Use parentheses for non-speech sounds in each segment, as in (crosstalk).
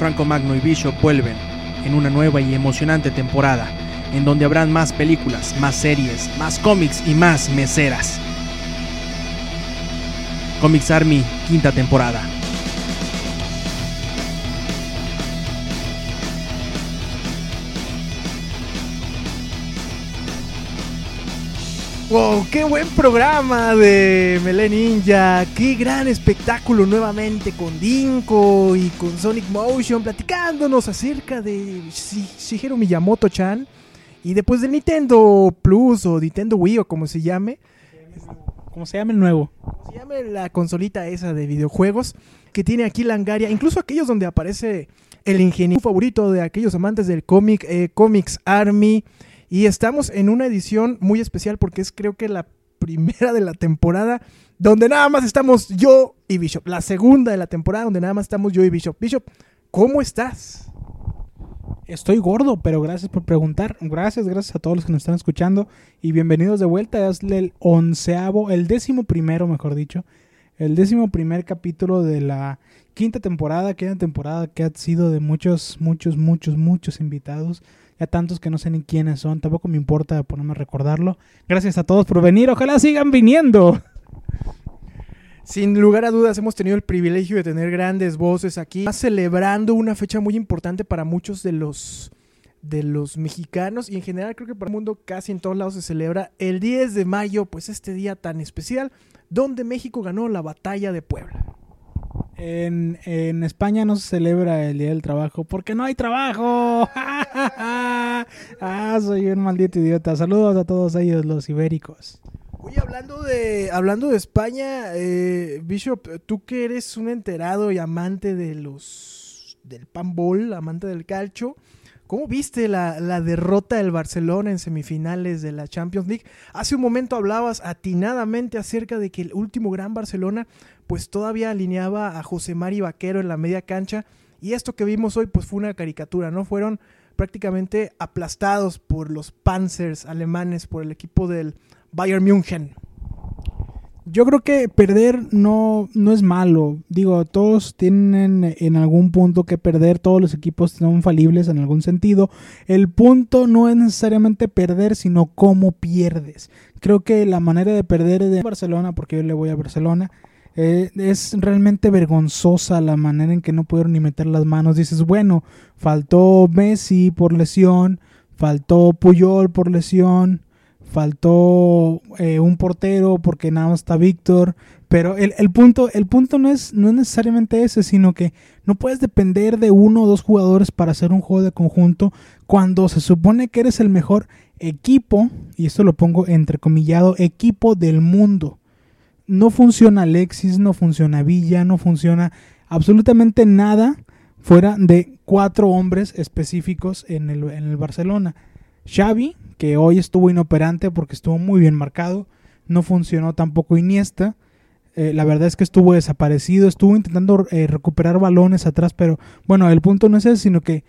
Franco Magno y Bishop vuelven en una nueva y emocionante temporada, en donde habrán más películas, más series, más cómics y más meseras. Comics Army, quinta temporada. Wow, qué buen programa de Melee Ninja, qué gran espectáculo nuevamente con Dinko y con Sonic Motion platicándonos acerca de Shigeru Miyamoto-chan y después de Nintendo Plus o Nintendo Wii o como se llame. Como se llame el nuevo. Se llame la consolita esa de videojuegos que tiene aquí Langaria, incluso aquellos donde aparece el ingeniero favorito de aquellos amantes del cómic, eh, Comics Army. Y estamos en una edición muy especial porque es creo que la primera de la temporada donde nada más estamos yo y Bishop. La segunda de la temporada donde nada más estamos yo y Bishop. Bishop, ¿cómo estás? Estoy gordo, pero gracias por preguntar. Gracias, gracias a todos los que nos están escuchando. Y bienvenidos de vuelta. Es el onceavo, el décimo primero, mejor dicho. El décimo primer capítulo de la quinta temporada. Quinta temporada que ha sido de muchos, muchos, muchos, muchos invitados a tantos que no sé ni quiénes son, tampoco me importa ponerme a recordarlo. Gracias a todos por venir, ojalá sigan viniendo. Sin lugar a dudas hemos tenido el privilegio de tener grandes voces aquí, celebrando una fecha muy importante para muchos de los de los mexicanos y en general creo que para el mundo casi en todos lados se celebra el 10 de mayo, pues este día tan especial donde México ganó la batalla de Puebla. En, España no se celebra el Día del Trabajo porque no hay trabajo. (laughs) ah, soy un maldito idiota. Saludos a todos ellos, los ibéricos. Oye, hablando de, hablando de España, eh, Bishop, tú que eres un enterado y amante de los del panball, amante del calcho, ¿Cómo viste la, derrota del Barcelona en semifinales de la Champions League? Hace un momento hablabas atinadamente acerca de que el último gran Barcelona pues todavía alineaba a José Mari Vaquero en la media cancha y esto que vimos hoy pues fue una caricatura, ¿no? Fueron prácticamente aplastados por los Panzers alemanes, por el equipo del Bayern München. Yo creo que perder no, no es malo. Digo, todos tienen en algún punto que perder, todos los equipos son falibles en algún sentido. El punto no es necesariamente perder, sino cómo pierdes. Creo que la manera de perder de Barcelona, porque yo le voy a Barcelona, eh, es realmente vergonzosa la manera en que no pudieron ni meter las manos. Dices, bueno, faltó Messi por lesión, faltó Puyol por lesión, faltó eh, un portero porque nada más está Víctor. Pero el, el, punto, el punto no, es, no es necesariamente ese, sino que no puedes depender de uno o dos jugadores para hacer un juego de conjunto cuando se supone que eres el mejor equipo, y esto lo pongo entrecomillado, equipo del mundo no funciona Alexis, no funciona Villa, no funciona absolutamente nada fuera de cuatro hombres específicos en el, Barcelona. Xavi, que hoy estuvo inoperante porque estuvo muy bien marcado, no funcionó tampoco Iniesta. Eh, la verdad es que estuvo desaparecido, estuvo intentando eh, recuperar balones atrás, pero bueno, el punto no es ese, sino que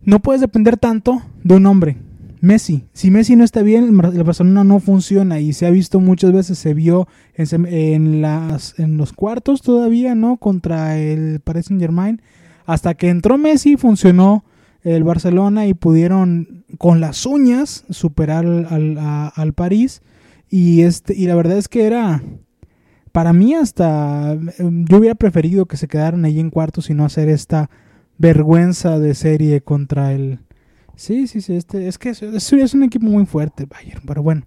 no puedes depender tanto de un hombre. Messi. Si Messi no está bien, el Barcelona no funciona y se ha visto muchas veces, se vio en, las, en los cuartos todavía, ¿no? Contra el Paris Saint Germain. Hasta que entró Messi, funcionó el Barcelona y pudieron con las uñas superar al, París. Y, este, y la verdad es que era, para mí hasta, yo hubiera preferido que se quedaran ahí en cuartos y no hacer esta vergüenza de serie contra el, Sí, sí, sí, este, es que es, un equipo muy fuerte, Bayern, pero bueno,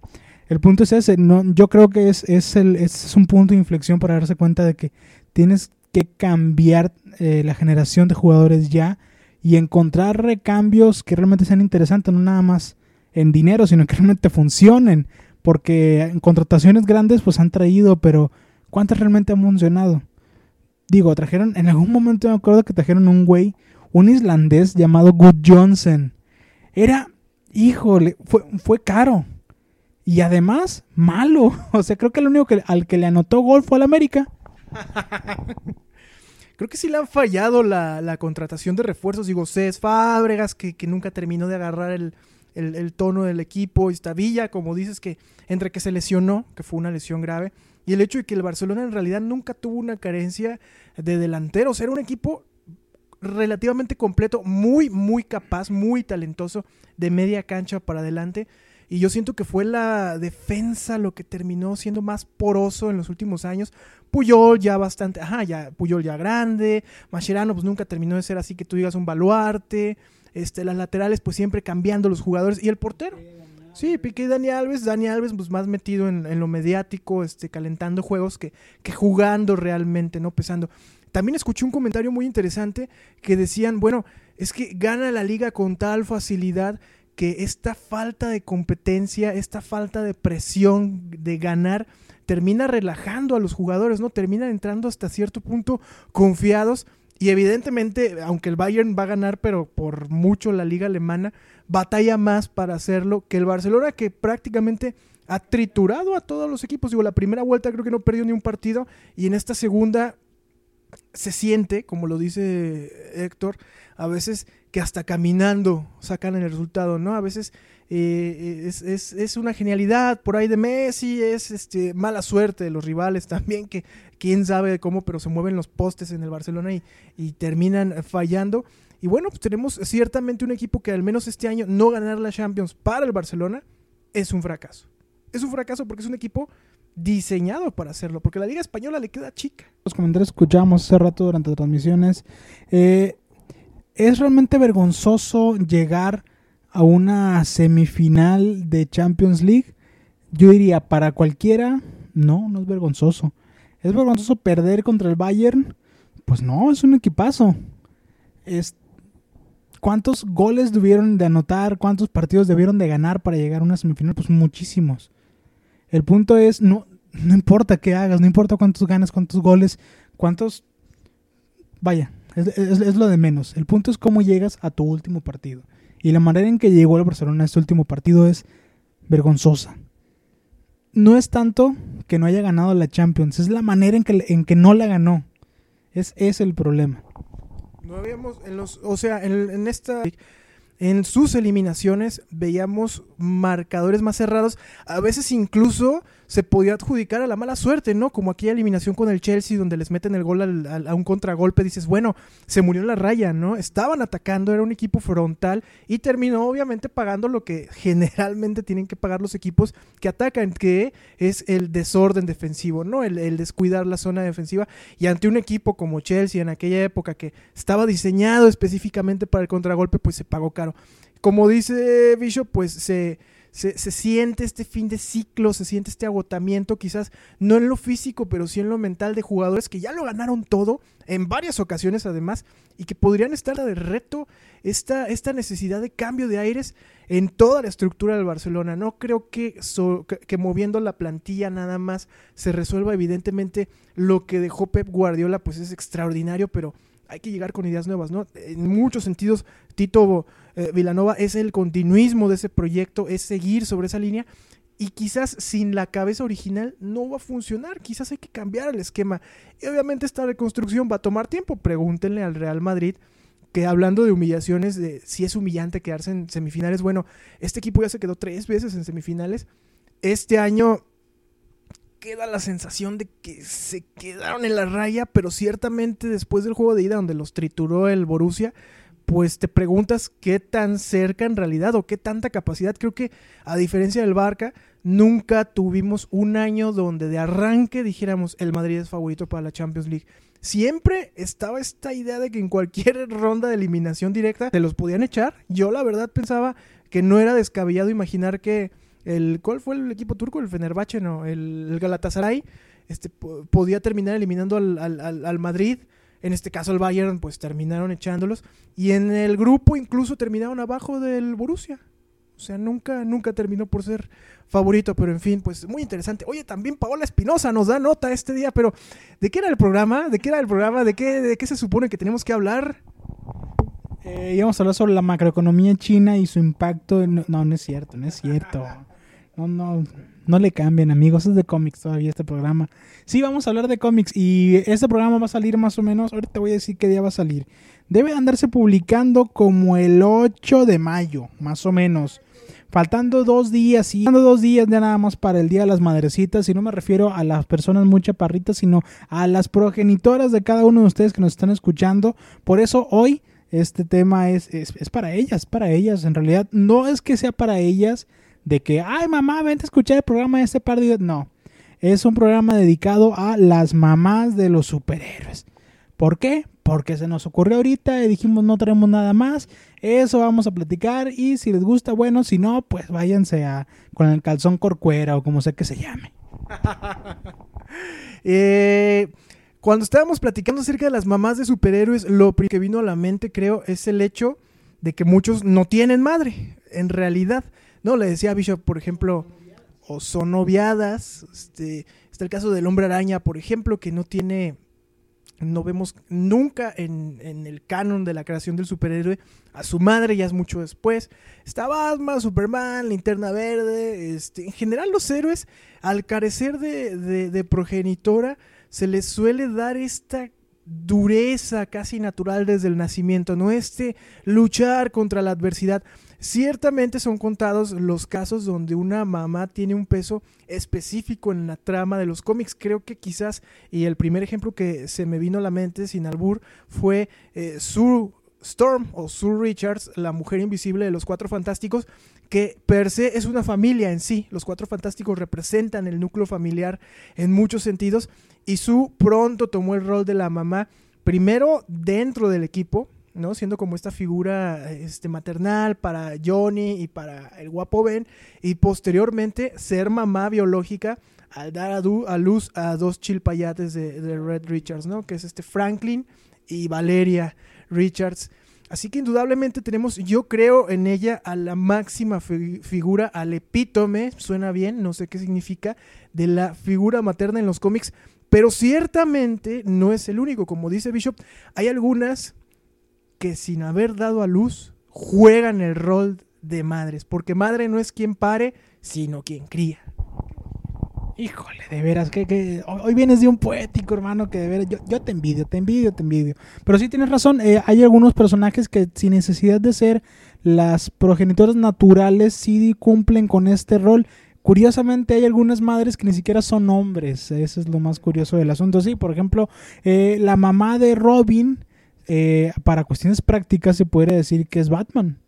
el punto es ese, no, yo creo que es, es, el, es un punto de inflexión para darse cuenta de que tienes que cambiar eh, la generación de jugadores ya y encontrar recambios que realmente sean interesantes, no nada más en dinero, sino que realmente funcionen, porque en contrataciones grandes pues han traído, pero ¿cuántas realmente han funcionado? Digo, trajeron, en algún momento me acuerdo que trajeron un güey, un islandés llamado Good Johnson, era, híjole, fue, fue caro. Y además, malo. (laughs) O sea, creo que el único que, al que le anotó gol fue al América. (laughs) creo que sí le han fallado la, contratación de refuerzos. Digo, Cés Fábregas, que, que, nunca terminó de agarrar el, el, tono del equipo. Y Villa, como dices, que entre que se lesionó, que fue una lesión grave, y el hecho de que el Barcelona en realidad nunca tuvo una carencia de delanteros. Era un equipo relativamente completo, muy, muy capaz, muy talentoso de media cancha para adelante. Y yo siento que fue la defensa lo que terminó siendo más poroso en los últimos años. Puyol ya bastante, ajá, ya Puyol ya grande, Mascherano pues nunca terminó de ser así que tú digas un baluarte. Este, las laterales pues siempre cambiando los jugadores y el portero. Sí, Piqué y Dani Alves, Dani Alves pues más metido en, lo mediático, este, calentando juegos que, que jugando realmente, no pesando. También escuché un comentario muy interesante que decían, bueno, es que gana la liga con tal facilidad que esta falta de competencia, esta falta de presión de ganar, termina relajando a los jugadores, ¿no? Terminan entrando hasta cierto punto confiados. Y evidentemente, aunque el Bayern va a ganar, pero por mucho la liga alemana, batalla más para hacerlo que el Barcelona, que prácticamente ha triturado a todos los equipos. Digo, la primera vuelta creo que no perdió ni un partido y en esta segunda se siente, como lo dice Héctor, a veces que hasta caminando sacan el resultado, ¿no? A veces eh, es, una genialidad por ahí de Messi, es este, mala suerte de los rivales (laughs) también, que quién sabe cómo, pero se mueven los postes en el Barcelona y, y terminan fallando. Y bueno, pues tenemos ciertamente un equipo que al menos este año no ganar la Champions para el Barcelona es un fracaso. Es un fracaso porque es un equipo diseñado para hacerlo, porque la Liga Española le queda chica. Los comentarios que escuchamos hace rato durante transmisiones, eh, es realmente vergonzoso llegar a una semifinal de Champions League. Yo diría, para cualquiera, no, no es vergonzoso. ¿Es vergonzoso perder contra el Bayern? Pues no, es un equipazo. ¿Cuántos goles debieron de anotar? ¿Cuántos partidos debieron de ganar para llegar a una semifinal? Pues muchísimos. El punto es, no, no importa qué hagas, no importa cuántos ganas, cuántos goles, cuántos... Vaya, es, lo de menos. El punto es cómo llegas a tu último partido. Y la manera en que llegó el Barcelona a este último partido es vergonzosa. No es tanto que no haya ganado la Champions, es la manera en que, en que no la ganó. Es, es el problema. No habíamos, en los, o sea, en, en esta en sus eliminaciones veíamos marcadores más cerrados, a veces incluso se podía adjudicar a la mala suerte, ¿no? Como aquella eliminación con el Chelsea donde les meten el gol a un contragolpe, dices, bueno, se murió la raya, ¿no? Estaban atacando, era un equipo frontal y terminó obviamente pagando lo que (laughs) generalmente tienen que pagar los equipos que atacan, que es el desorden defensivo, ¿no? El, el descuidar la zona defensiva y ante un equipo como Chelsea en aquella época que estaba diseñado específicamente para el contragolpe, pues se pagó caro. Como dice Bishop, pues se se, siente este fin de ciclo, se siente este agotamiento, quizás no en lo físico, pero sí en lo mental de jugadores que ya lo ganaron todo, en varias ocasiones además, y que podrían estar de reto esta, esta necesidad de cambio de aires en toda la estructura del Barcelona. No creo que, que, moviendo la plantilla nada más se resuelva evidentemente lo que dejó Pep Guardiola, pues es extraordinario, pero hay que llegar con ideas nuevas, ¿no? En muchos sentidos, Tito eh, Vilanova es el continuismo de ese proyecto, es seguir sobre esa línea. Y quizás sin la cabeza original no va a funcionar, quizás hay que cambiar el esquema. Y obviamente esta reconstrucción va a tomar tiempo. Pregúntenle al Real Madrid que hablando de humillaciones, de si es humillante quedarse en semifinales, bueno, este equipo ya se quedó tres veces en semifinales. Este año queda la sensación de que se quedaron en la raya, pero ciertamente después del juego de ida donde los trituró el Borussia, pues te preguntas qué tan cerca en realidad o qué tanta capacidad. Creo que a diferencia del Barca, nunca tuvimos un año donde de arranque dijéramos el Madrid es favorito para la Champions League. Siempre estaba esta idea de que en cualquier (laughs) ronda de eliminación directa se los podían echar. Yo la verdad pensaba que no era descabellado imaginar que el ¿cuál fue el equipo turco? El Fenerbahce, no, el, Galatasaray, este podía terminar eliminando al, al, Madrid. En este caso el Bayern, pues terminaron echándolos. Y en el grupo incluso terminaron abajo del Borussia. O sea, nunca, nunca terminó por ser favorito, pero en fin, pues muy interesante. Oye, también Paola Espinosa nos da nota este día, pero ¿de qué era el programa? ¿De qué era el programa? ¿De qué, de qué se supone que tenemos que hablar? Eh, íbamos a hablar sobre la macroeconomía china y su impacto. En... No, no es cierto, no es cierto. (laughs) No, no, no le cambien, amigos. Es de cómics todavía este programa. Sí, vamos a hablar de cómics. Y este programa va a salir más o menos. Ahorita te voy a decir qué día va a salir. Debe andarse publicando como el 8 de mayo, más o menos. faltando dos días y faltando dos días ya nada más para el Día de las Madrecitas, y no me refiero a las personas muy chaparritas, sino a las progenitoras de cada uno de ustedes que nos están escuchando. Por eso hoy este tema es, es, es para ellas, para ellas. En realidad no es que sea para ellas de que, ay mamá, vente a escuchar el programa de este par de. No, es un programa dedicado a las mamás de los superhéroes. ¿Por qué? Porque se nos ocurrió ahorita y dijimos no tenemos nada más. Eso vamos a platicar y si les gusta, bueno, si no, pues váyanse a con el calzón corcuera o como sea que se llame. (laughs) Eh, cuando estábamos platicando acerca de las mamás de superhéroes, lo que vino a la mente, creo, es el hecho de que muchos no tienen madre, en realidad. No, le decía a Bishop, por ejemplo, o son noviadas. Este, está el caso del hombre araña, por ejemplo, que no tiene no vemos nunca en, el canon de la creación del superhéroe a su madre, ya es mucho después. Está Batman, Superman, Linterna Verde. Este, en general los héroes, al carecer de, de, de progenitora, se les suele dar esta dureza casi natural desde el nacimiento, no este luchar contra la adversidad. Ciertamente son contados los casos donde una mamá tiene un peso específico en la trama de los cómics. Creo que quizás, y el primer ejemplo que se me vino a la mente sin albur, fue eh, Sue Storm o Sue Richards, la mujer invisible de los Cuatro Fantásticos, que per se es una familia en sí. Los Cuatro Fantásticos representan el núcleo familiar en muchos sentidos y Sue pronto tomó el rol de la mamá, primero dentro del equipo, ¿no? Siendo como esta figura este, maternal para Johnny y para el guapo Ben, y posteriormente ser mamá biológica al dar a, a luz a dos chilpayates de, Red Richards, ¿no? Que es este Franklin y Valeria Richards. Así que indudablemente tenemos, yo creo en ella a la máxima fi figura, al epítome, suena bien, no sé qué significa, de la figura materna en los cómics, pero ciertamente no es el único. Como dice Bishop, hay algunas que sin haber dado a luz juegan el rol de madres, porque madre no es quien pare, sino quien cría. Híjole, de veras, que, hoy vienes de un poético, hermano, que de veras, yo, yo te envidio, te envidio, te envidio. Pero sí tienes razón, eh, hay algunos personajes que sin necesidad de ser las progenitoras naturales, sí cumplen con este rol. Curiosamente hay algunas madres que ni siquiera son hombres, eso es lo más curioso del asunto. Sí, por ejemplo, eh, la mamá de Robin, eh, para cuestiones prácticas se podría decir que es Batman.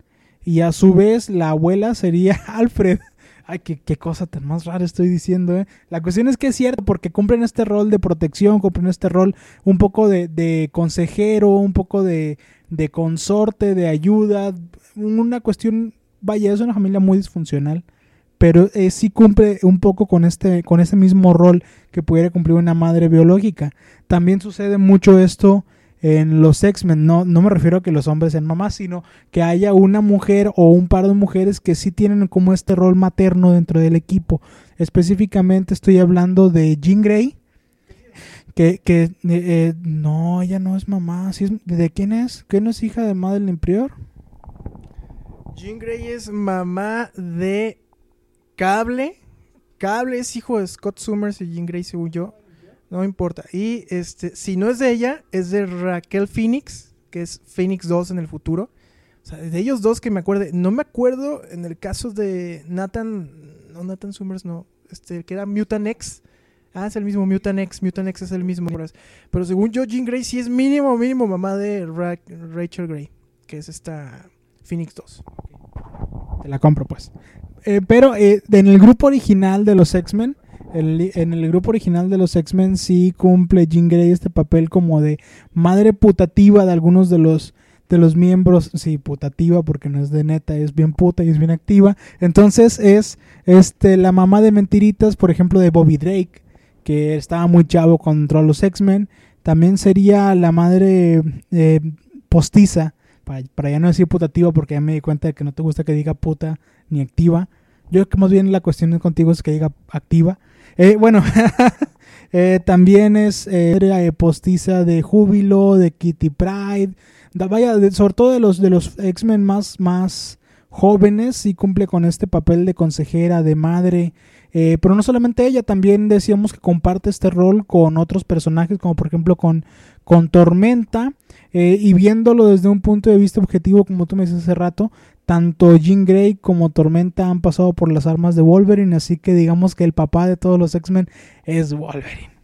Y a su vez la abuela sería (laughs) Alfred. Ay, qué, qué, cosa tan más rara estoy diciendo, ¿eh? La cuestión es que es cierto, porque cumplen este rol de protección, cumplen este rol un poco de, de consejero, un poco de, de, consorte, de ayuda. Una cuestión, vaya, es una familia muy disfuncional, pero eh, sí cumple un poco con este, con ese mismo rol que pudiera cumplir una madre biológica. También sucede mucho esto en los X-Men. No, no me refiero a que los hombres sean mamás, sino que haya una mujer o un par de mujeres que sí tienen como este rol materno dentro del equipo. Específicamente estoy hablando de Jean Grey. Que, que eh, eh, no, ella no es mamá. ¿Sí es, ¿De quién es? ¿Qué no es hija de Madeline Prior? Jean Grey es mamá de Cable. Cable es hijo de Scott Summers y Jean Grey, según yo. No importa. Y este, si no es de ella, es de Raquel Phoenix, que es Phoenix 2 en el futuro. O sea, de ellos dos que me acuerde. No me acuerdo en el caso de Nathan. No, Nathan Summers, no. Este, que era Mutant X. Ah, es el mismo Mutant X. Mutant X es el mismo. Pero según yo, Jean Grey sí es mínimo, mínimo mamá de Ra Rachel Grey. Que es esta Phoenix 2. Te la compro, pues. Eh, pero eh, en el grupo original de los X-Men en el grupo original de los X-Men sí cumple Jean Grey este papel como de madre putativa de algunos de los de los miembros, sí, putativa porque no es de neta, es bien puta y es bien activa. Entonces es este la mamá de mentiritas, por ejemplo, de Bobby Drake, que estaba muy chavo contra los X-Men. También sería la madre eh, postiza, para, para ya no decir putativa porque ya me di cuenta de que no te gusta que diga puta ni activa. Yo creo que más bien la cuestión contigo es que diga activa. Eh, bueno, (laughs) eh, también es eh, postiza de Júbilo, de Kitty Pride, vaya, sobre todo de los, de los X-Men más, más jóvenes y cumple con este papel de consejera, de madre. Eh, pero no solamente ella, también decíamos que comparte este rol con otros personajes, como por ejemplo con, con Tormenta. Eh, y viéndolo desde un punto de vista objetivo, como tú me dices hace rato, tanto Jean Grey como Tormenta han pasado por las armas de Wolverine, así que digamos que el papá de todos los X-Men es Wolverine.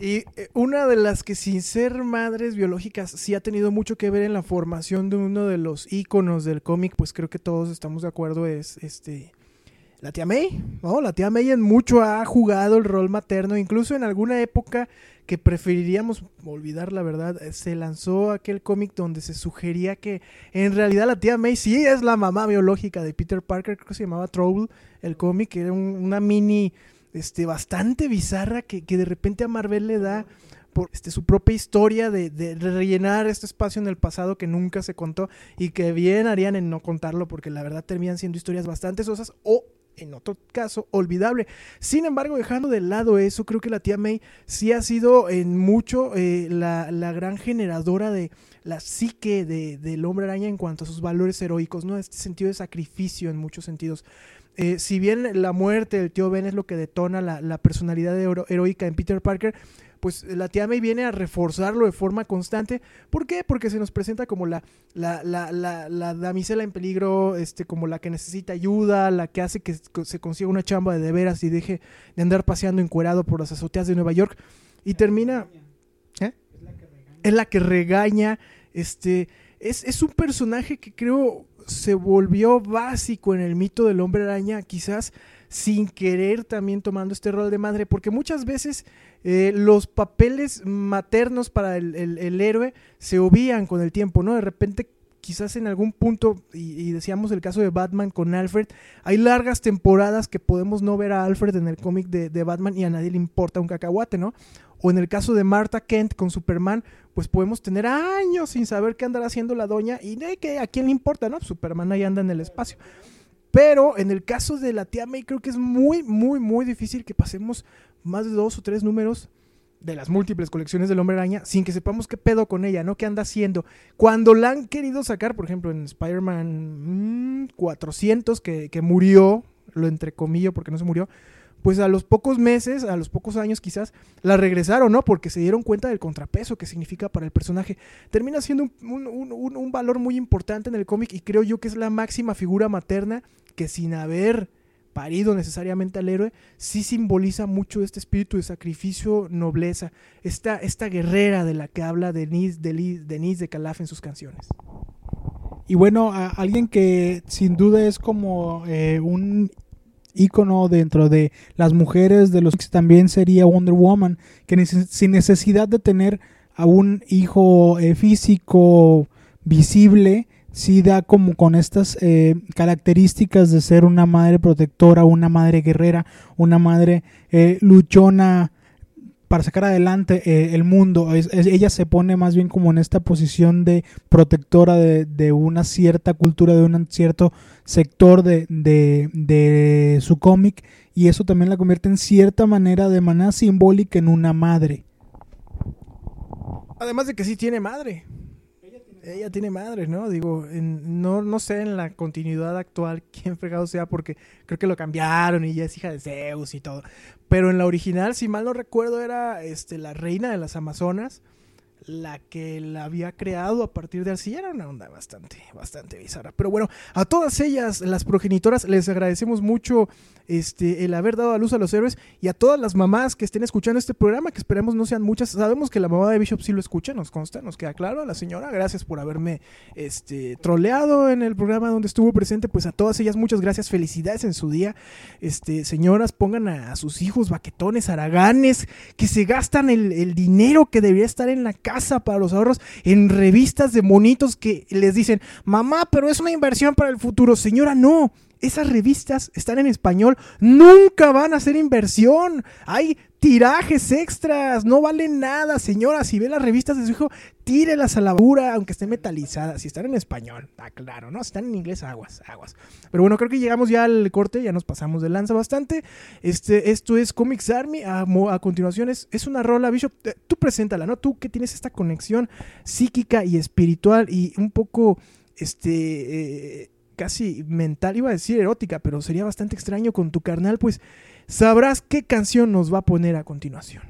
Y eh, una de las que sin ser madres biológicas sí ha tenido mucho que ver en la formación de uno de los íconos del cómic, pues creo que todos estamos de acuerdo, es este la tía May, ¿no? La tía May en mucho ha jugado el rol materno, incluso en alguna época que preferiríamos olvidar la verdad, eh, se lanzó aquel cómic donde se sugería que en realidad la tía May sí es la mamá biológica de Peter Parker, creo que se llamaba Trouble, el cómic, era una mini este, bastante bizarra que, de repente a Marvel le da por este, su propia historia de, de, rellenar este espacio en el pasado que nunca se contó y que bien harían en no contarlo porque la verdad terminan siendo historias bastante sosas o en otro caso olvidable. Sin embargo, dejando de lado eso, creo que la tía May sí ha sido en mucho eh, la, la, gran generadora de la psique de, del hombre araña en cuanto a sus valores heroicos, ¿no? Este sentido de sacrificio en muchos sentidos. Eh, si bien la muerte del tío Ben es lo que detona la, personalidad heroica en Peter Parker, pues la tía May viene a reforzarlo de forma constante. ¿Por qué? Porque se nos presenta como la, la, la, la, damisela en peligro, este, como la que necesita ayuda, la que hace que se consiga una chamba de de veras y deje de andar paseando encuerado por las azoteas de Nueva York. Y termina... ¿eh? Es la que regaña. Este, es, es un personaje que creo se volvió básico en el mito del hombre araña, quizás sin querer también tomando este rol de madre, porque muchas veces eh, los papeles maternos para el, héroe se obvían con el tiempo, ¿no? De repente quizás en algún punto, y, decíamos el caso de Batman con Alfred, hay largas temporadas que podemos no ver a Alfred en el cómic de, de, Batman y a nadie le importa un cacahuate, ¿no? O en el caso de Martha Kent con Superman, pues podemos tener años sin saber qué andará haciendo la doña y de que a quién le importa, ¿no? Superman ahí anda en el espacio. Pero en el caso de la tía May creo que es muy, muy, muy difícil que pasemos más de dos o tres números de las múltiples colecciones del Hombre Araña sin que sepamos qué pedo con ella, ¿no? ¿Qué anda haciendo? Cuando la han querido sacar, por ejemplo, en Spider-Man 400, mm, que, que murió, lo entrecomillo porque no se murió, pues a los pocos meses, a los pocos años quizás, la regresaron, ¿no? Porque se dieron cuenta del contrapeso que significa para el personaje. Termina siendo un, valor muy importante en el cómic y creo yo que es la máxima figura materna que sin haber parido necesariamente al héroe, sí simboliza mucho este espíritu de sacrificio, nobleza, esta, esta guerrera de la que habla Denise, Denise de Calaf en sus canciones. Y bueno, alguien que sin duda es como eh, un ícono dentro de las mujeres de los también sería Wonder Woman, que sin necesidad de tener a un hijo eh, físico visible, sí da como con estas eh, características de ser una madre protectora, una madre guerrera, una madre eh, luchona para sacar adelante eh, el mundo. ella se pone más bien como en esta posición de protectora de, una cierta cultura, de un cierto sector de, de su cómic y eso también la convierte en cierta manera, de manera simbólica, en una madre. Además de que sí tiene madre ella tiene madre, ¿no? Digo, no, no sé en la continuidad actual (laughs) quién fregado sea, porque creo que lo cambiaron y ya es hija de Zeus y todo. Pero en la original, si mal no recuerdo, era este, la reina de las Amazonas la que la había creado a partir de así era una onda bastante, bastante bizarra. Pero bueno, a todas ellas, las progenitoras, les agradecemos mucho este, el haber dado a luz a los héroes y a todas las mamás que estén escuchando este programa, que esperemos no sean muchas. Sabemos que la mamá de Bishop sí lo escucha, nos consta, nos queda claro. A la señora, gracias por haberme este, troleado en el programa donde estuvo presente. Pues a todas ellas, muchas gracias, felicidades en su día. Este, señoras, pongan a, sus hijos baquetones, haraganes, que se gastan el, el dinero que debería estar en la casa para los ahorros en revistas de monitos que les dicen, mamá, pero es una inversión para el futuro. Señora, no. Esas revistas están en español, nunca van a ser inversión. Hay tirajes extras, no valen nada, señora. Si ve las revistas de su hijo, tírelas a la bura, aunque estén metalizadas. Si están en español, está claro, ¿no? Si están en inglés, aguas, aguas. Pero bueno, creo que llegamos ya al corte, ya nos pasamos de lanza bastante. Este, esto es Comics Army. A, continuación es, es, una rola, Bishop. Tú preséntala, ¿no? Tú que tienes esta conexión psíquica y espiritual y un poco, este, eh, casi mental, iba a decir erótica, pero sería bastante extraño con tu carnal, pues sabrás qué canción nos va a poner a continuación.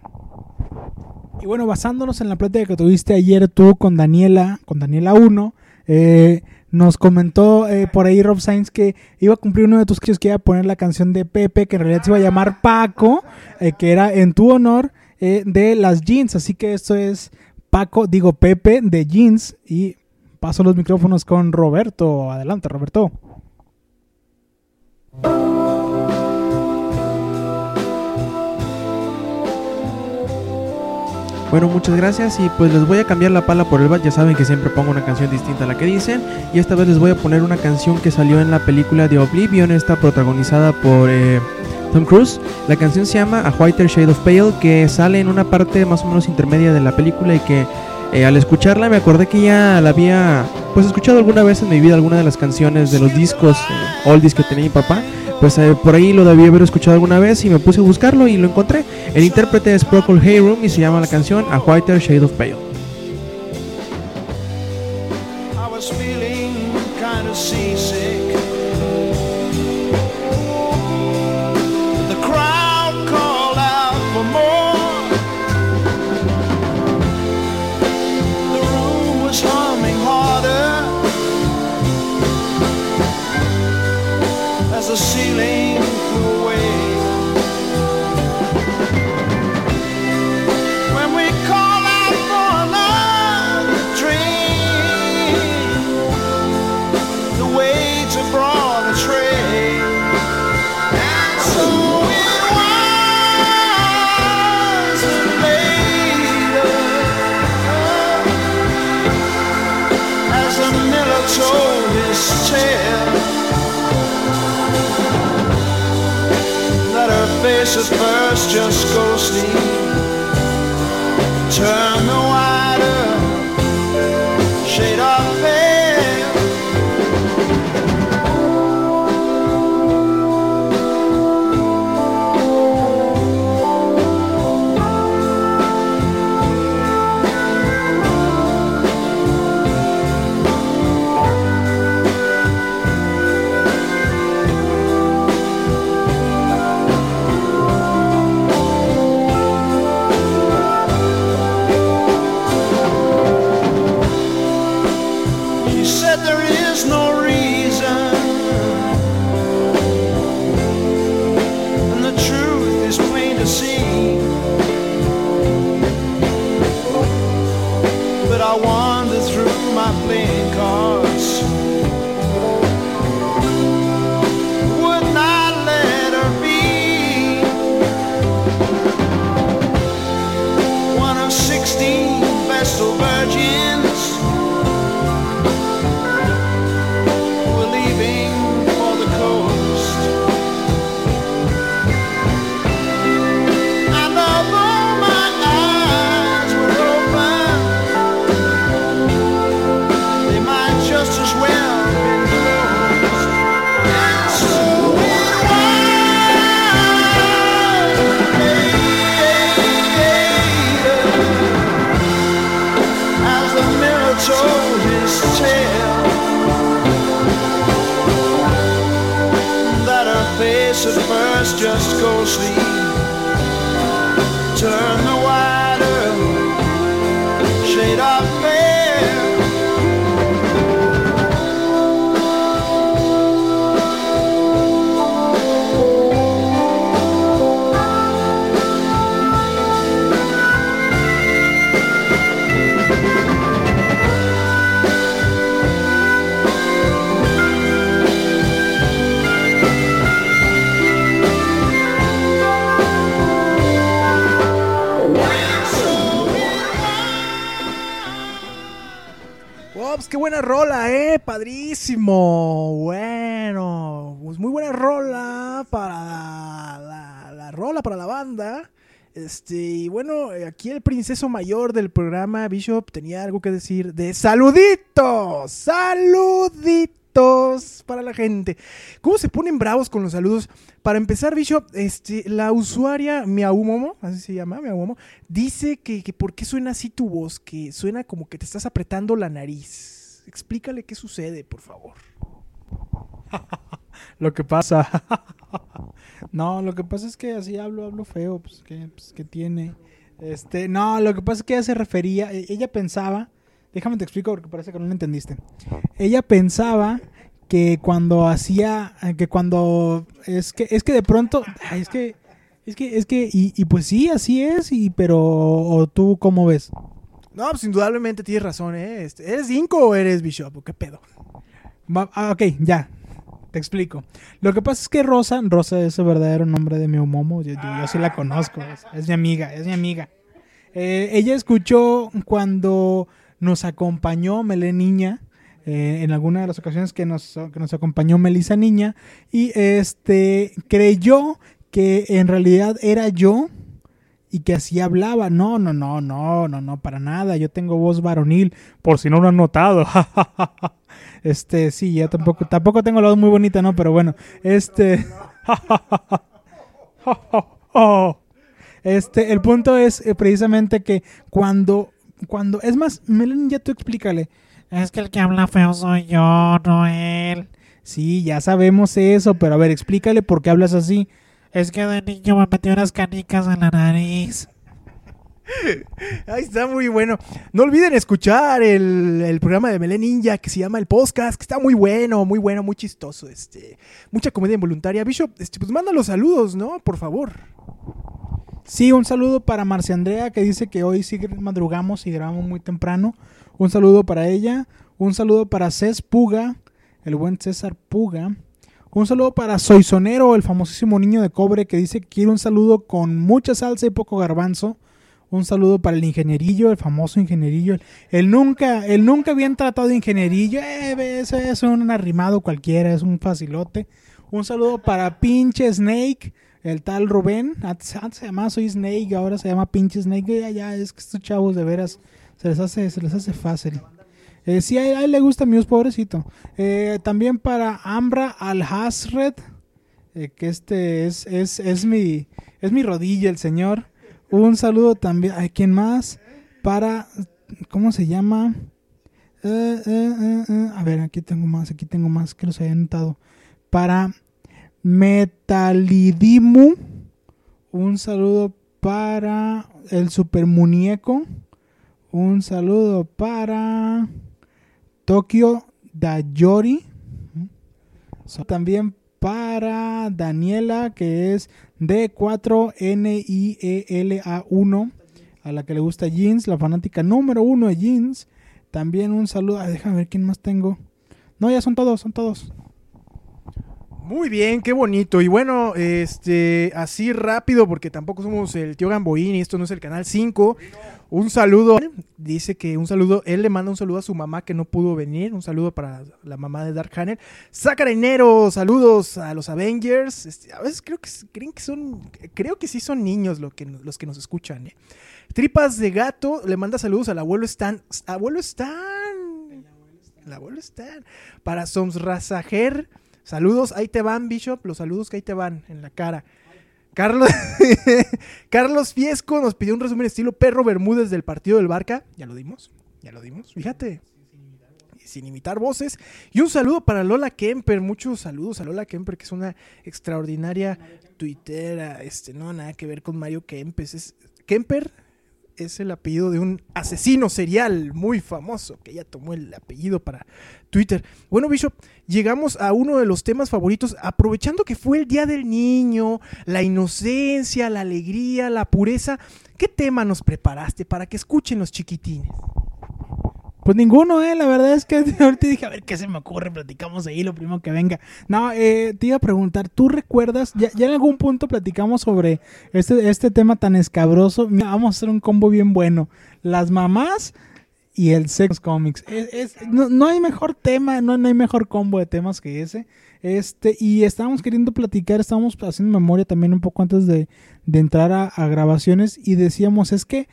Y bueno, basándonos en la plática que tuviste ayer tú con Daniela, con Daniela 1, eh, Nos comentó eh, por ahí Rob Sainz que iba a cumplir uno de tus queridos que iba a poner la canción de Pepe, que en realidad se iba a llamar Paco, eh, que era en tu honor eh, de las jeans. Así que esto es Paco, digo Pepe de jeans. Y paso los micrófonos con Roberto. Adelante, Roberto. Bueno, muchas gracias y pues les voy a cambiar la pala por el bat. Ya saben que siempre pongo una canción distinta a la que dicen. Y esta vez les voy a poner una canción que salió en la película de Oblivion, esta protagonizada por eh, Tom Cruise. La canción se llama A Whiter Shade of Pale, que sale en una parte más o menos intermedia de la película y que eh, al escucharla me acordé que ya la había pues escuchado alguna vez en mi vida alguna de las canciones de los discos eh, oldies que tenía mi papá pues eh, por ahí lo debía haber escuchado alguna vez y me puse a buscarlo y lo encontré. El intérprete es Procol Hayroom y se llama la canción A Whiter Shade of Pale. kisses first, just go sleep. Turn Este, y bueno, aquí el princeso mayor del programa, Bishop, tenía algo que decir de saluditos, saluditos para la gente. ¿Cómo se ponen bravos con los saludos? Para empezar, Bishop, este, la usuaria Miaumomo, así se llama, Miaumomo, dice que, que por qué suena así tu voz, que suena como que te estás apretando la nariz. Explícale qué sucede, por favor. (laughs) Lo que pasa. (laughs) no, lo que pasa es que así hablo, hablo feo, pues que, pues, que tiene. Este, no, lo que pasa es que ella se refería, e- ella pensaba, déjame te explico porque parece que no lo entendiste. Ella pensaba que cuando hacía, que cuando es que es que de pronto, ay, es que es que es que y, y pues sí, así es y pero o tú cómo ves? No, pues indudablemente tienes razón, ¿eh? Este, ¿Eres Inco o eres Bishop? ¿O ¿Qué pedo? Ah, ok, ya. Te explico. Lo que pasa es que Rosa, Rosa es el verdadero nombre de mi momo. Yo, sí la conozco. Es, mi amiga, es mi amiga. Eh, ella escuchó cuando nos acompañó Melé Niña. eh, en alguna de las ocasiones que nos, que nos acompañó Melissa Niña. Y este creyó que en realidad era yo y que así hablaba. No, no, no, no, no, no, para nada. Yo tengo voz varonil, por si no lo han notado. (laughs) este, sí, ya tampoco, tampoco tengo la voz muy bonita, ¿no? Pero bueno, este. (laughs) Este, el punto es eh, precisamente que cuando, cuando, es más, Melanie, ya tú explícale. Es que el que habla feo soy yo, no él. Sí, ya sabemos eso, pero a ver, explícale por qué hablas así. Es que de niño me metí unas canicas en la nariz. (laughs) Ahí está muy bueno. No olviden escuchar el, el programa de Melé Ninja que se llama El Podcast, que está muy bueno, muy bueno, muy chistoso. Este, mucha comedia involuntaria. Bishop, este, pues manda los saludos, ¿no? Por favor. Sí, un saludo para Marcia Andrea que dice que hoy sí madrugamos y grabamos muy temprano. Un saludo para ella. Un saludo para Cés Puga, el buen César Puga. Un saludo para Soisonero, el famosísimo niño de cobre que dice que quiere un saludo con mucha salsa y poco garbanzo. Un saludo para el ingenierillo, el famoso ingenierillo. El nunca, el nunca bien tratado ingenierillo. Eh, es un arrimado cualquiera, es un facilote. Un saludo para pinche Snake, el tal Rubén. Antes, antes se llamaba Soy Snake, ahora se llama pinche Snake. Ya, es que estos chavos de veras se les hace, se les hace fácil. Eh, sí, a él, a él le gusta Muse, pobrecito. Eh, también para Ambra Al-Hasred, eh, que este es, es, es, mi, es mi rodilla, el señor. Un saludo también, ¿a quién más? Para, ¿cómo se llama? Eh, eh, eh, A ver, aquí tengo más, aquí tengo más que los había notado. Para Metalidimu, un saludo para el super muñeco. Un saludo para Tokio Dayori. También para Daniela, que es D4NIELA1, a la que le gusta jeans, la fanática número uno de jeans. También un saludo. déjame ver quién más tengo. No, ya son todos, son todos. Muy bien, qué bonito. Y bueno, este, así rápido, porque tampoco somos el tío Gamboín y esto no es el canal 5. Un saludo, dice que un saludo, él le manda un saludo a su mamá que no pudo venir. Un saludo para la mamá de Dark Hanner. Sacarinero, saludos a los Avengers. Este, a veces creo que creen que son, creo que sí son niños lo que, los que nos escuchan. ¿eh? Tripas de gato, le manda saludos al abuelo Stan. Abuelo Stan. El abuelo Stan. Para Soms Razajer. Saludos, ahí te van, Bishop. Los saludos que ahí te van en la cara. Carlos, (laughs) Carlos Fiesco nos pidió un resumen estilo Perro Bermúdez del partido del Barca. Ya lo dimos, ya lo dimos. Fíjate. Sin imitar voces. Y un saludo para Lola Kemper. Muchos saludos a Lola Kemper, que es una extraordinaria tuitera. Este, no, nada que ver con Mario Kempes. Es, Kemper es el apellido de un asesino serial muy famoso que ya tomó el apellido para Twitter. Bueno, Bishop, llegamos a uno de los temas favoritos, aprovechando que fue el Día del Niño, la inocencia, la alegría, la pureza. ¿Qué tema nos preparaste para que escuchen los chiquitines? Pues ninguno, eh. La verdad es que (laughs) ahorita dije, a ver qué se me ocurre, platicamos ahí lo primero que venga. No, eh, te iba a preguntar, ¿tú recuerdas? Ya, en algún punto platicamos sobre este, este tema tan escabroso. Mira, vamos a hacer un combo bien bueno. Las mamás y el sex comics. No, no hay mejor tema, no, no hay mejor combo de temas que ese. Este, y estábamos queriendo platicar, estábamos haciendo memoria también un poco antes de, de entrar a grabaciones y decíamos, es que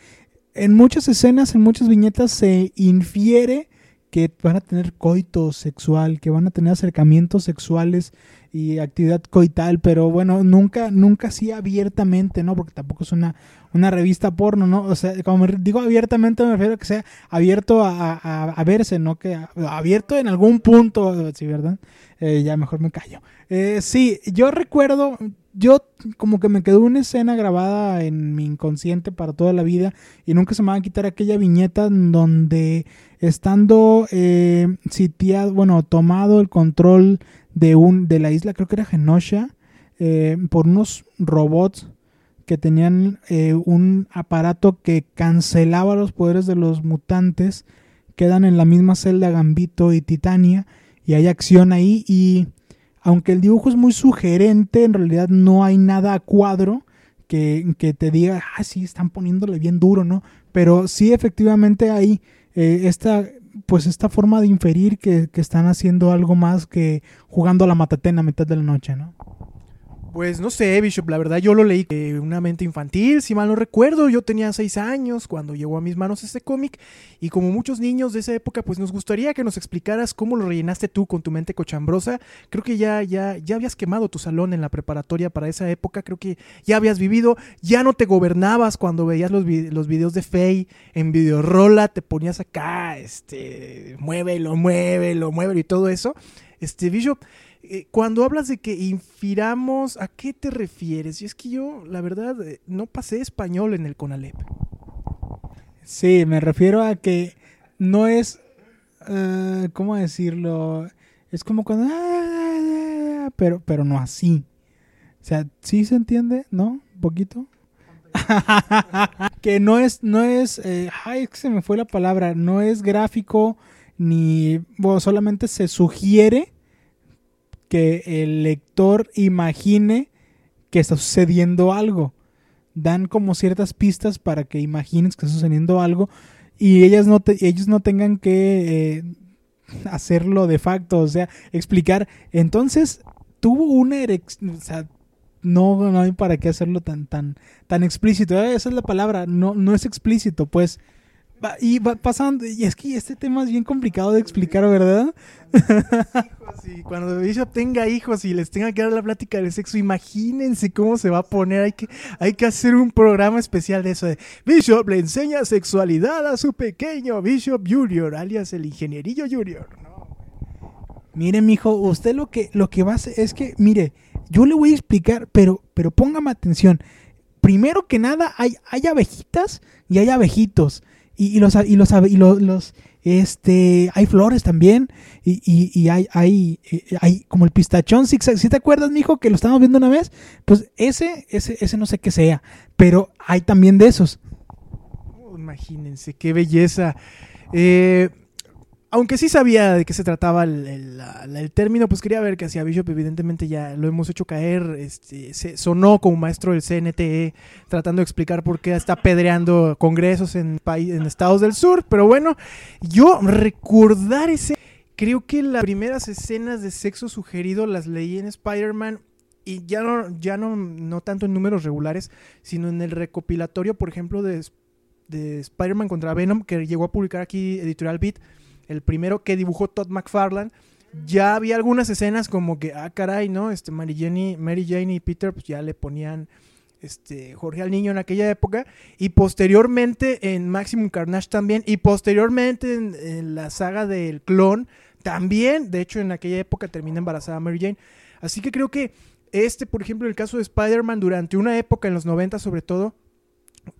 en muchas escenas, en muchas viñetas se infiere que van a tener coito sexual, que van a tener acercamientos sexuales y actividad coital, pero bueno, nunca, nunca así abiertamente, ¿no? Porque tampoco es una, una revista porno, ¿no? O sea, como digo abiertamente me refiero a que sea abierto a, a- a verse, ¿no? Que abierto en algún punto, sí, ¿verdad? Eh, ya mejor me callo. Eh, sí, yo recuerdo, yo como que me quedó una escena grabada en mi inconsciente para toda la vida y nunca se me va a quitar aquella viñeta donde estando eh, sitiado, bueno, tomado el control de un de la isla, creo que era Genosha, eh, por unos robots que tenían eh, un aparato que cancelaba los poderes de los mutantes, quedan en la misma celda Gambito y Titania y hay acción ahí y aunque el dibujo es muy sugerente, en realidad no hay nada cuadro que, que te diga, ah, sí, están poniéndole bien duro, ¿no? Pero sí, efectivamente hay eh, esta, pues esta forma de inferir que, que están haciendo algo más que jugando a la matatena a mitad de la noche, ¿no? Pues no sé, Bishop, la verdad yo lo leí de una mente infantil, si mal no recuerdo, yo tenía seis años cuando llegó a mis manos este cómic y como muchos niños de esa época, pues nos gustaría que nos explicaras cómo lo rellenaste tú con tu mente cochambrosa. Creo que ya, ya, ya habías quemado tu salón en la preparatoria para esa época, creo que ya habías vivido, ya no te gobernabas cuando veías los, los videos de Faye en Videorola, te ponías acá, este, muévelo, muévelo, muévelo y todo eso. Este, Bishop, eh, cuando hablas de que infiramos, ¿a qué te refieres? Y es que yo, la verdad, eh, no pasé español en el CONALEP. Sí, me refiero a que no es, eh, ¿cómo decirlo? Es como cuando, "Ah", pero, pero no así. O sea, ¿sí se entiende? ¿No? ¿Un poquito? (laughs) que no es, no es, ay, es que se me fue la palabra, no es gráfico ni, bueno, solamente se sugiere que el lector imagine que está sucediendo algo. Dan como ciertas pistas para que imagines que está sucediendo algo y ellas no ellos no tengan que eh, hacerlo de facto, o sea, explicar. Entonces, tuvo una erección, o sea, no, no hay para qué hacerlo tan, tan, tan explícito. Eh, Esa es la palabra, no, no es explícito, pues. Y va pasando, y es que este tema es bien complicado de explicar, ¿verdad? Sí, cuando Bishop tenga hijos y les tenga que dar la plática del sexo, imagínense cómo se va a poner. Hay que, hay que hacer un programa especial de eso. De Bishop le enseña sexualidad a su pequeño Bishop Junior, alias el ingenierillo Junior. Mire, mijo, usted lo que, lo que va a hacer es que, mire, yo le voy a explicar, pero, pero póngame atención. Primero que nada, hay, hay abejitas y hay abejitos. Y, y los, y los, y lo- los, este, hay flores también. Y, y, hay, hay, eh, hay como el pistachón. ¿Sí te acuerdas, mijo, que lo estábamos viendo una vez? Pues ese, ese, ese no sé qué sea. Pero hay también de esos. Imagínense, qué belleza. Eh, aunque sí sabía de qué se trataba el, término, pues quería ver qué hacía Bishop. Evidentemente ya lo hemos hecho caer. Este, se sonó como maestro del CNTE tratando de explicar por qué está pedreando congresos en, en estados del sur. Pero bueno, yo recordar ese... Creo que las primeras escenas de sexo sugerido las leí en Spider-Man y ya no, ya no, no tanto en números regulares, sino en el recopilatorio, por ejemplo, de, de Spider-Man contra Venom, que llegó a publicar aquí Editorial Beat, el primero que dibujó Todd McFarlane. Ya había algunas escenas como que, ah, caray, ¿no? Este, Mary, Jane, y Peter, pues ya le ponían este, Jorge al niño en aquella época. Y posteriormente en Maximum Carnage también. Y posteriormente en, en la saga del clon también. De hecho, en aquella época termina embarazada Mary Jane. Así que creo que este, por ejemplo, el caso de Spider-Man, durante una época, en los 90 sobre todo,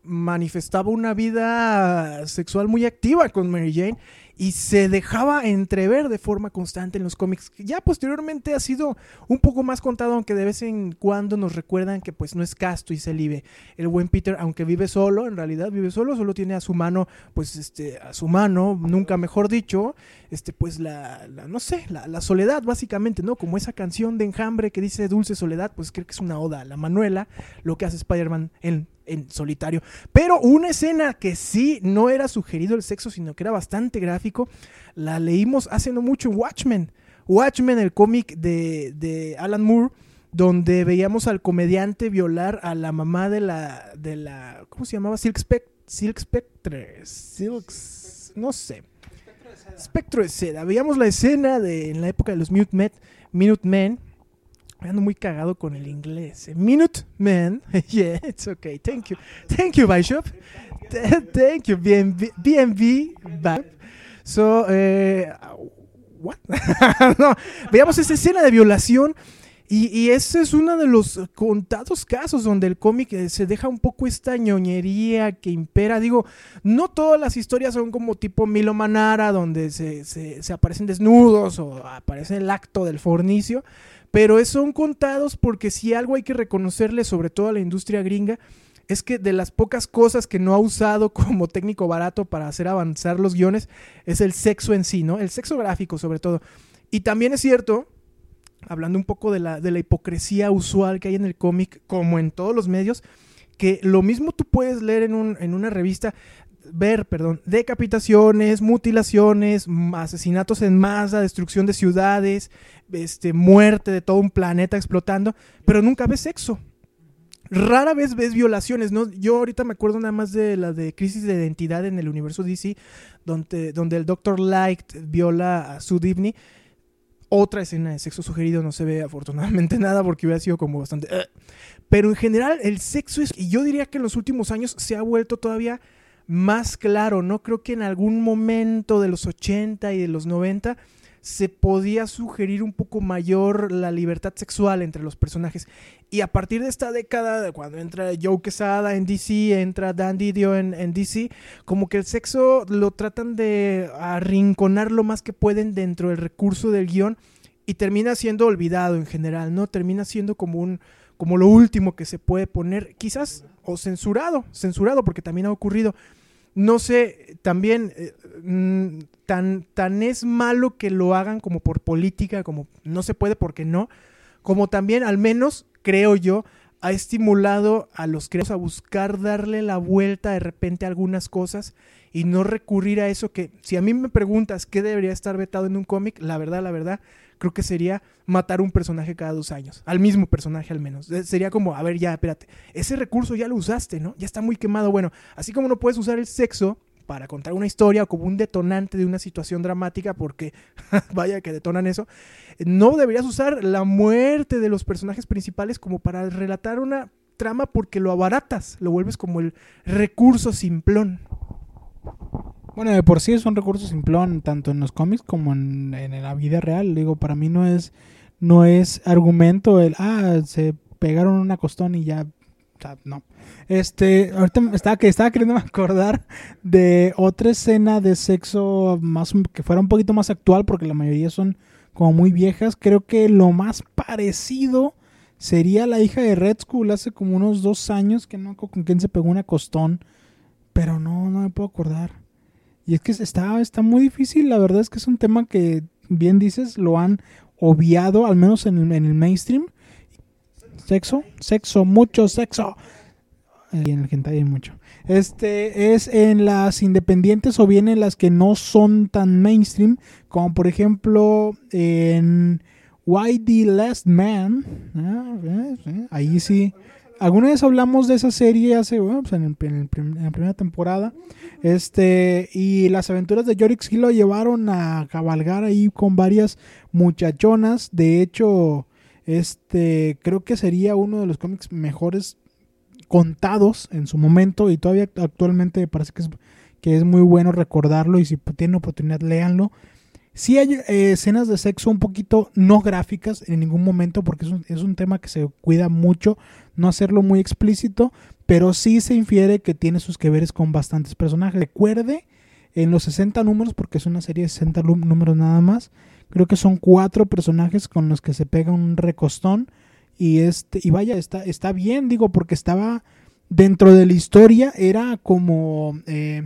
manifestaba una vida sexual muy activa con Mary Jane y se dejaba entrever de forma constante en los cómics. Ya posteriormente ha sido un poco más contado, aunque de vez en cuando nos recuerdan que pues no es casto y celibe. El buen Peter, aunque vive solo, en realidad vive solo, solo tiene a su mano, pues este, a su mano, nunca mejor dicho, este, pues la, la- no sé, la, la soledad básicamente, ¿no? Como esa canción de Enjambre que dice Dulce Soledad, pues creo que es una oda a la Manuela, lo que hace Spider-Man en, en solitario. Pero una escena que sí no era sugerido el sexo, sino que era bastante gráfico, la leímos hace no mucho en Watchmen. Watchmen, el cómic de, de Alan Moore, donde veíamos al comediante violar a la mamá de la, de la ¿cómo se llamaba? Silk, Spec- Silk Spectre, Silks, no sé. Espectro de seda. Veíamos la escena de en la época de los Minute Men, Minute Men. Ando muy cagado con el inglés. eh. Minute Men. (laughs) yeah, it's okay. Thank you. Thank you, Bishop. Th- Thank you, BNB. BNB. So, eh, ¿what? (laughs) no, veamos esa escena de violación. Y, ese es uno de los contados casos donde el cómic eh, se deja un poco esta ñoñería que impera. Digo, no todas las historias son como tipo Milo Manara, donde se, se- se aparecen desnudos o aparece el acto del fornicio, pero son contados porque si algo hay que reconocerle, sobre todo a la industria gringa, es que de las pocas cosas que no ha usado (laughs) como técnico barato para hacer avanzar los guiones es el sexo en sí, ¿no? El sexo gráfico sobre todo. Y también es cierto, hablando un poco de la, de la hipocresía usual que hay en el cómic, como en todos los medios, que lo mismo tú puedes leer en, un- en una revista, ver, perdón, decapitaciones, mutilaciones, asesinatos en masa, destrucción de ciudades, este, muerte de todo un planeta explotando, pero nunca ves sexo. Rara vez ves violaciones, ¿no? Yo ahorita me acuerdo nada más de la de Crisis de Identidad en el universo DC, donde, donde el Dr. Light viola a Sue Dibney. Otra escena de sexo sugerido no se ve afortunadamente (laughs) nada porque hubiera sido como bastante... "Ugh". Pero en general el sexo es... Y yo diría que en los últimos años se ha vuelto todavía más claro, ¿no? Creo que en algún momento de los 80 y de los 90 se podía sugerir un poco mayor la libertad sexual entre los personajes. Y a partir de esta década, cuando entra Joe Quesada en DC, entra Dan Didio en, en DC, como que el sexo lo tratan de arrinconar lo más que pueden dentro del recurso del guion y termina siendo olvidado en general, ¿no? Termina siendo como un como lo último que se puede poner, quizás o censurado, censurado porque también ha ocurrido. No sé, también eh, mm, tan tan es malo que lo hagan como por política, como no se puede porque no, como también al menos creo yo ha estimulado a los creadores a buscar darle la vuelta de repente a algunas cosas y no recurrir a eso que si a mí me preguntas qué debería estar vetado en un cómic, la verdad, la verdad, creo que sería matar un personaje cada dos años, al mismo personaje al menos. Eh, Sería como, a ver, ya, espérate, ese recurso ya lo usaste, ¿no? Ya está muy quemado. Bueno, así como no puedes usar el sexo para contar una historia o como un detonante de una situación dramática, porque (laughs) vaya que detonan eso, no deberías usar la muerte de los personajes principales como para relatar una trama porque lo abaratas, lo vuelves como el recurso simplón. Bueno, de por sí es un recurso simplón, tanto en los cómics como en, en la vida real. Digo, para mí no es, no es argumento el, ah, se pegaron una costón y ya. No. Este, ahorita estaba, que estaba queriendo (laughs) acordar de otra escena de sexo más que fuera un poquito más actual, porque la mayoría son como muy viejas. Creo que lo más parecido sería la hija de Red Skull hace como unos dos años, que no con quién se pegó una costón. Pero no, no me puedo acordar. Y es que está, está muy difícil, la verdad es que es un tema que, bien dices, lo han obviado, al menos en el, en el mainstream. Sexo, sexo, mucho sexo. Y en el hentai hay mucho. Este es en las independientes o bien en las que no son tan mainstream, como por ejemplo en Why the Last Man. Ah. Ahí sí. Alguna vez hablamos de esa serie hace, bueno, pues en, el- en el la primera temporada. Este, y las aventuras de Yorick sí lo llevaron a cabalgar ahí con varias muchachonas. De hecho, este, creo que sería uno de los cómics mejores contados en su momento y todavía actualmente me parece que es, que es muy bueno recordarlo y si tienen oportunidad léanlo. Sí hay eh, escenas de sexo un poquito no gráficas en ningún momento porque es un, es un tema que se cuida mucho no hacerlo muy explícito, pero sí se infiere que tiene sus que veres con bastantes personajes. Recuerde, en los 60 números, porque es una serie de 60 lú- números nada más, creo que son cuatro personajes con los que se pega un recostón y este y vaya, está, está bien, digo, porque estaba dentro de la historia, era como... eh,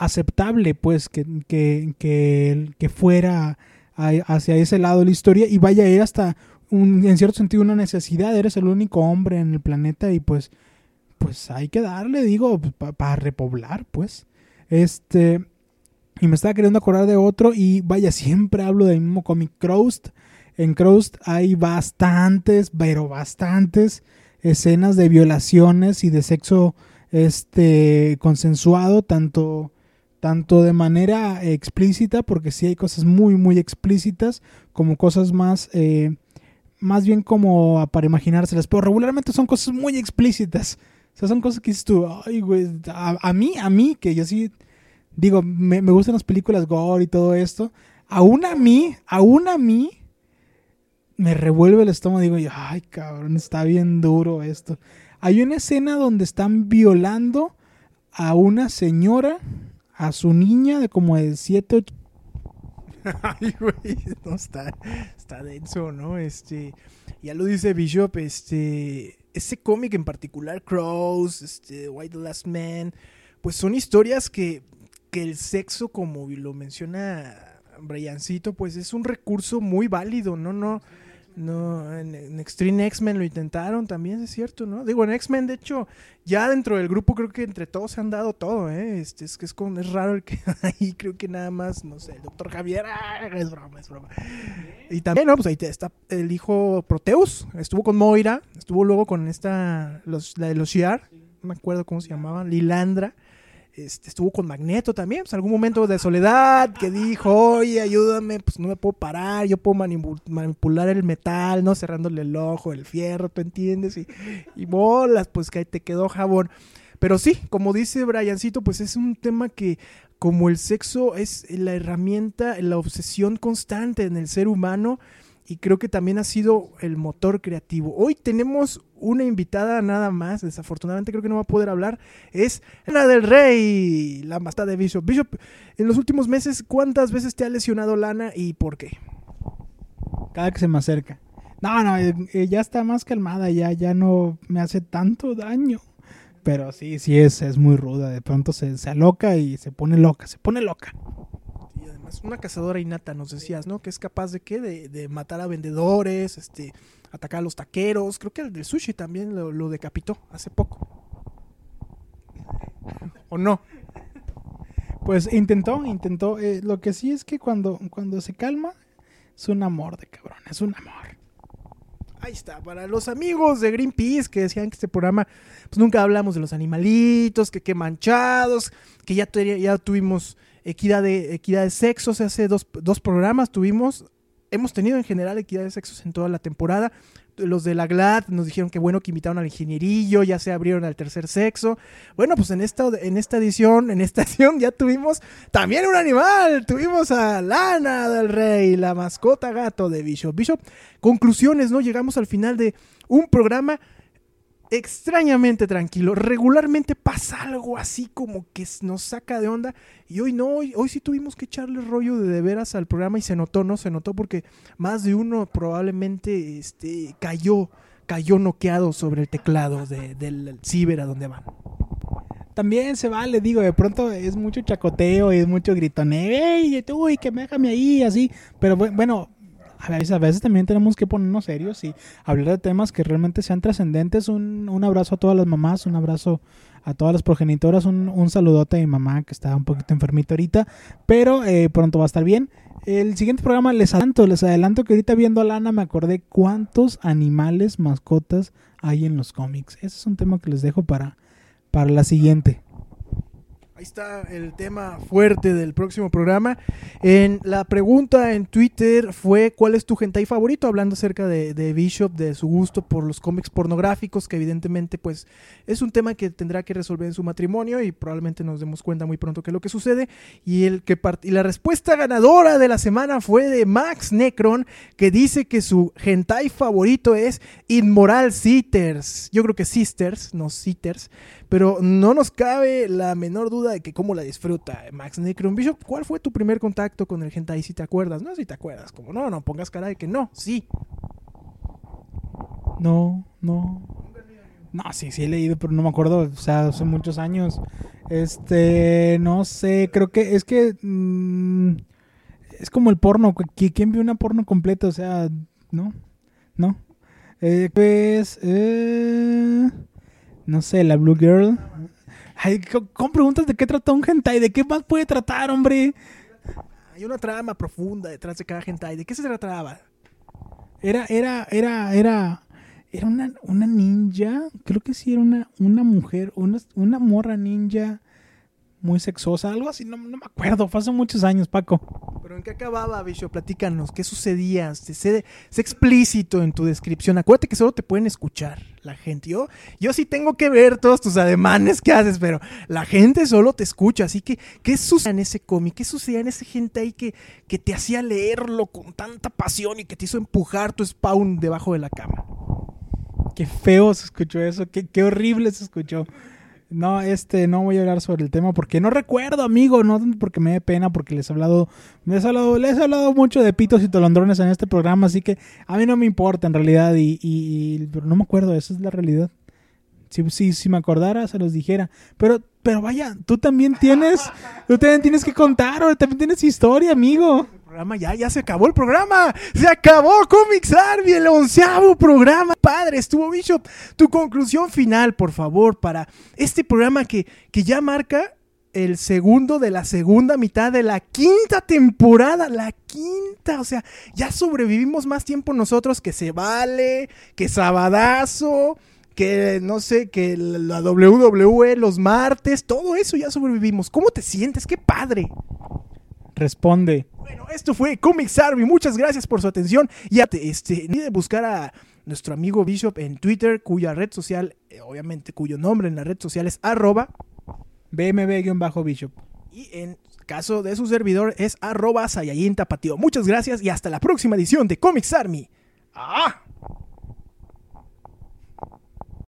aceptable pues que, que, que, que fuera hacia ese lado de la historia y vaya era hasta un, en cierto sentido una necesidad eres el único hombre en el planeta y pues pues hay que darle digo para repoblar pues. Este y me estaba queriendo acordar de otro y vaya siempre hablo del mismo cómic Croust en Croust hay bastantes pero bastantes escenas de violaciones y de sexo este consensuado tanto tanto de manera explícita porque sí hay cosas muy muy explícitas como cosas más eh, más bien como para imaginárselas pero regularmente son cosas muy explícitas. O sea son cosas que dices tú ay güey a, a mí a mí que yo sí digo me, me gustan las películas gore y todo esto aún a mí, aún a mí, me revuelve el estómago. Digo, ay, cabrón, está bien duro esto. Hay una escena donde están violando a una señora, a su niña de como de 7, 8 (laughs) Ay, güey, no, está, está denso, ¿no? Este, ya lo dice Bishop, este, ese cómic en particular, Crows, este, White the Last Man, pues son historias que, que el sexo, como lo menciona Briancito, pues es un recurso muy válido, ¿no? No, no, en, Extreme X-Men lo intentaron también, es cierto, ¿no? Digo, en X-Men, de hecho, ya dentro del grupo creo que entre todos se han dado todo, ¿eh? Este, es que es, es raro el que (laughs) ahí creo que nada más, no sé, el doctor Javier, ah, es broma, es broma. Y también, ¿no? Pues ahí está el hijo Proteus, estuvo con Moira, estuvo luego con esta, los, la de los Shiar, no me acuerdo cómo se llamaba, Lilandra. Este, estuvo con Magneto también, pues algún momento de soledad que dijo, oye, ayúdame, pues no me puedo parar, yo puedo manipu- manipular el metal, ¿no? Cerrándole el ojo, el fierro, ¿tú entiendes? Y, y bolas, pues que ahí te quedó jabón. Pero sí, como dice Briancito, pues es un tema que como el sexo es la herramienta, la obsesión constante en el ser humano y creo que también ha sido el motor creativo. Hoy tenemos una invitada nada más, desafortunadamente creo que no va a poder hablar, es Lana del Rey, la mastada de Bishop. Bishop, en los últimos meses, ¿cuántas veces te ha lesionado Lana y por qué? cada que se me acerca. No, no, eh, eh, ya está más calmada, ya, ya no me hace tanto daño. Pero sí, sí es, es muy ruda. De pronto se, se aloca y se pone loca, se pone loca. Además, una cazadora innata, nos decías, ¿no? Que es capaz de qué? De, de matar a vendedores, este, atacar a los taqueros. Creo que el del sushi también lo, decapitó hace poco. ¿O no? Pues intentó, intentó. eh, lo que sí es que cuando, cuando se calma, es un amor de cabrón, es un amor. Ahí está, para los amigos de Greenpeace que decían que este programa, pues nunca hablamos de los animalitos, que qué manchados, que ya, ya tuvimos equidad de, equidad de sexos, hace dos, dos programas tuvimos, hemos tenido en general equidad de sexos en toda la temporada. Los de la GLAD nos dijeron que bueno que invitaron al ingenierillo, ya se abrieron al tercer sexo. Bueno, pues en esta, en esta edición, en esta (laughs) edición ya tuvimos también un animal. Tuvimos a Lana del Rey, la mascota gato de Bishop. Bishop, conclusiones, ¿no? Llegamos al final de un programa extrañamente tranquilo. Regularmente pasa algo así como que nos saca de onda. Y hoy no, hoy, hoy sí tuvimos que echarle rollo de, veras al programa y se notó, ¿no? Se notó porque más de uno probablemente este, cayó, cayó noqueado sobre el teclado de- del ciber a donde van. También se vale, digo, de pronto es mucho chacoteo y es mucho gritoneo. ¡Ey, tú, y que me déjame ahí! Así. Pero bu- bueno, a veces, a veces también tenemos que ponernos serios y hablar de temas que realmente sean trascendentes. Un, un abrazo a todas las mamás, un abrazo a todas las progenitoras, un, un saludote a mi mamá que está un poquito enfermita ahorita, pero eh, pronto va a estar bien. El siguiente programa les adelanto, les adelanto que ahorita viendo a Lana me acordé cuántos animales, mascotas hay en los cómics. Ese es un tema que les dejo para, para la siguiente. Ahí está el tema fuerte del próximo programa. En la pregunta en Twitter fue ¿cuál es tu hentai favorito? Hablando acerca de, Bishop, de su gusto por los cómics pornográficos, que evidentemente pues es un tema que tendrá que resolver en su matrimonio y probablemente nos demos cuenta muy pronto qué es lo que sucede. Y, el que y la respuesta ganadora de la semana fue de Max Necron, que dice que su hentai favorito es Inmoral Sisters. Yo creo que Sisters, no Sitters. Pero no nos cabe la menor duda de que cómo la disfruta Max Necron Bishop. ¿Cuál fue tu primer contacto con el hentai? Si te acuerdas, no, si te acuerdas. Como no, no pongas cara de que no, sí. No, no. No, sí, sí he leído, pero no me acuerdo, o sea, hace muchos años. Este, no sé, creo que es que mm, es como el porno, ¿quién vio una porno completa? O sea, no, no. Eh, pues, eh, no sé, la Blue Girl. Ay, co- ¿cómo preguntas de qué trata un hentai? ¿De qué más puede tratar, hombre? Hay una trama profunda detrás de cada hentai. ¿De qué se trataba? Era, era, era, era, era una, una ninja, creo que sí era una, una mujer, una, una morra ninja. Muy sexosa, algo así, no, no me acuerdo, fue hace muchos años, Paco. ¿Pero en qué acababa, Bicho? Platícanos, ¿qué sucedía? Sé, sé- sé explícito en tu descripción. Acuérdate que solo te pueden escuchar la gente. Yo, yo sí tengo que ver todos tus ademanes que haces, pero la gente solo te escucha. Así que, ¿qué sucedía en ese cómic? ¿Qué sucedía en esa gente ahí que, que te hacía leerlo con tanta pasión y que te hizo empujar tu spawn debajo de la cama? Qué feo se escuchó eso, qué, qué horrible se escuchó. No, este, no voy a hablar sobre el tema porque no recuerdo, amigo, no porque me dé pena, porque les he hablado, les he hablado, les he hablado mucho de pitos y tolondrones en este programa, así que a mí no me importa en realidad, y, y- y- pero no me acuerdo, esa es la realidad. Si, si, si me acordara, se los dijera. Pero, pero vaya, tú también tienes, tú también tienes que contar, o también tienes historia, amigo. Ya, ya se acabó el programa. Se acabó Comics Army, el onceavo programa. Padre, estuvo Bishop. Tu conclusión final, por favor, para este programa que, que ya marca el segundo de la segunda mitad de la quinta temporada. La quinta, o sea, ya sobrevivimos más tiempo nosotros que se vale, que Sabadazo. Que no sé, que la WWE los martes, todo eso ya sobrevivimos. ¿Cómo te sientes? ¡Qué padre! Responde. Bueno, esto fue Comics Army. Muchas gracias por su atención. Te, este, no olviden buscar a nuestro amigo Bishop en Twitter, cuya red social, eh, obviamente, cuyo nombre en la red social es arroba. BMB-Bishop. Y en caso de su servidor es arroba Saiyajin Tapatío. Muchas gracias y hasta la próxima edición de Comics Army. ¡Ah!